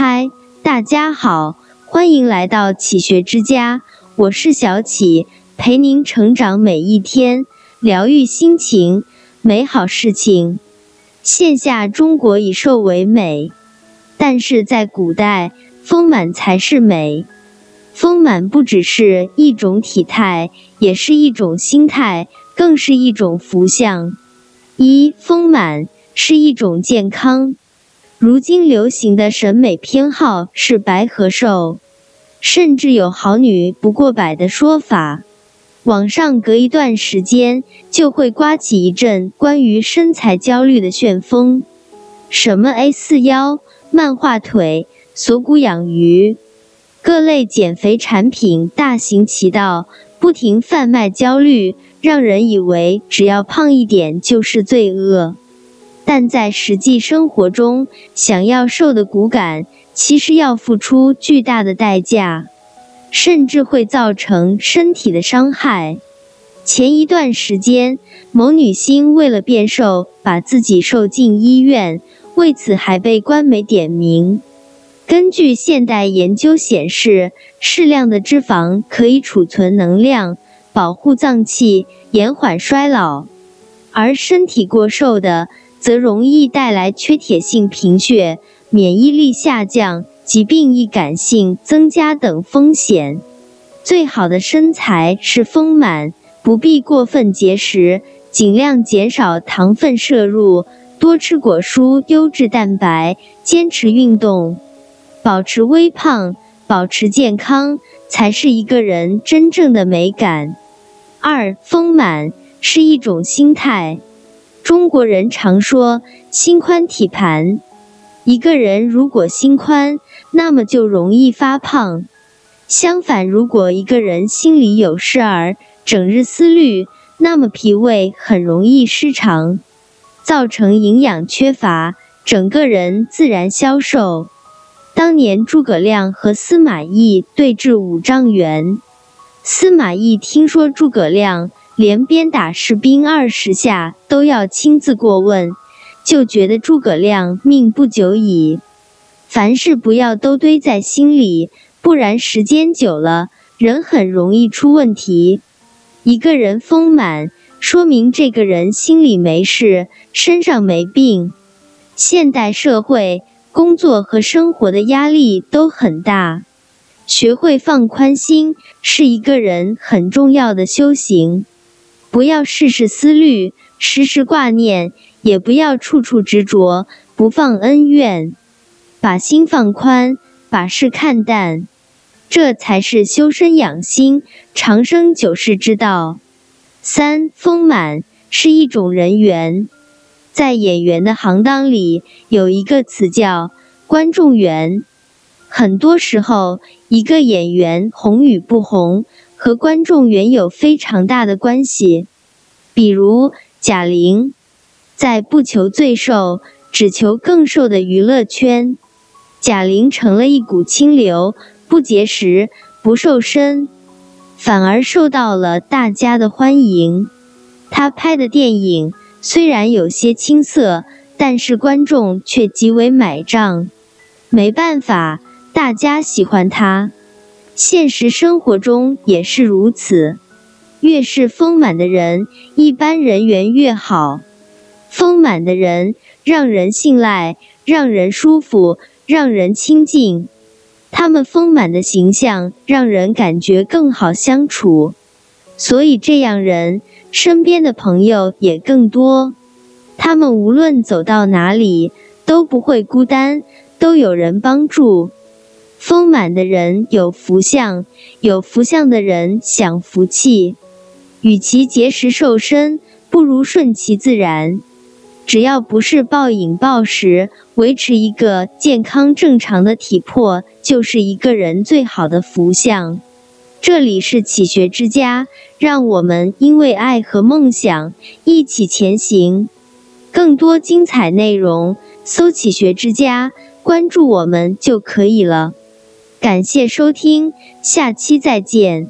嗨，大家好，欢迎来到启学之家，我是小启，陪您成长每一天，疗愈心情，美好事情。现下中国以瘦为美，但是在古代，丰满才是美。丰满不只是一种体态，也是一种心态，更是一种福相。一丰满是一种健康。如今流行的审美偏好是白和瘦，甚至有“好女不过百”的说法。网上隔一段时间就会刮起一阵关于身材焦虑的旋风，什么 A 四腰、漫画腿、锁骨养鱼，各类减肥产品大行其道，不停贩卖焦虑，让人以为只要胖一点就是罪恶。但在实际生活中，想要瘦的骨感，其实要付出巨大的代价，甚至会造成身体的伤害。前一段时间，某女星为了变瘦，把自己瘦进医院，为此还被官媒点名。根据现代研究显示，适量的脂肪可以储存能量，保护脏器，延缓衰老，而身体过瘦的。则容易带来缺铁性贫血、免疫力下降、疾病易感性增加等风险。最好的身材是丰满，不必过分节食，尽量减少糖分摄入，多吃果蔬、优质蛋白，坚持运动，保持微胖，保持健康，才是一个人真正的美感。二，丰满是一种心态。中国人常说“心宽体盘”，一个人如果心宽，那么就容易发胖；相反，如果一个人心里有事儿，整日思虑，那么脾胃很容易失常，造成营养缺乏，整个人自然消瘦。当年诸葛亮和司马懿对峙五丈原，司马懿听说诸葛亮。连鞭打士兵二十下都要亲自过问，就觉得诸葛亮命不久矣。凡事不要都堆在心里，不然时间久了，人很容易出问题。一个人丰满，说明这个人心里没事，身上没病。现代社会，工作和生活的压力都很大，学会放宽心，是一个人很重要的修行。不要事事思虑，时时挂念，也不要处处执着，不放恩怨，把心放宽，把事看淡，这才是修身养心、长生久世之道。三丰满是一种人缘，在演员的行当里，有一个词叫观众缘。很多时候，一个演员红与不红。和观众缘有非常大的关系，比如贾玲，在不求最瘦，只求更瘦的娱乐圈，贾玲成了一股清流，不节食，不瘦身，反而受到了大家的欢迎。她拍的电影虽然有些青涩，但是观众却极为买账。没办法，大家喜欢她。现实生活中也是如此，越是丰满的人，一般人缘越好。丰满的人让人信赖，让人舒服，让人亲近。他们丰满的形象让人感觉更好相处，所以这样人身边的朋友也更多。他们无论走到哪里都不会孤单，都有人帮助。丰满的人有福相，有福相的人享福气。与其节食瘦身，不如顺其自然。只要不是暴饮暴食，维持一个健康正常的体魄，就是一个人最好的福相。这里是启学之家，让我们因为爱和梦想一起前行。更多精彩内容，搜“启学之家”，关注我们就可以了。感谢收听，下期再见。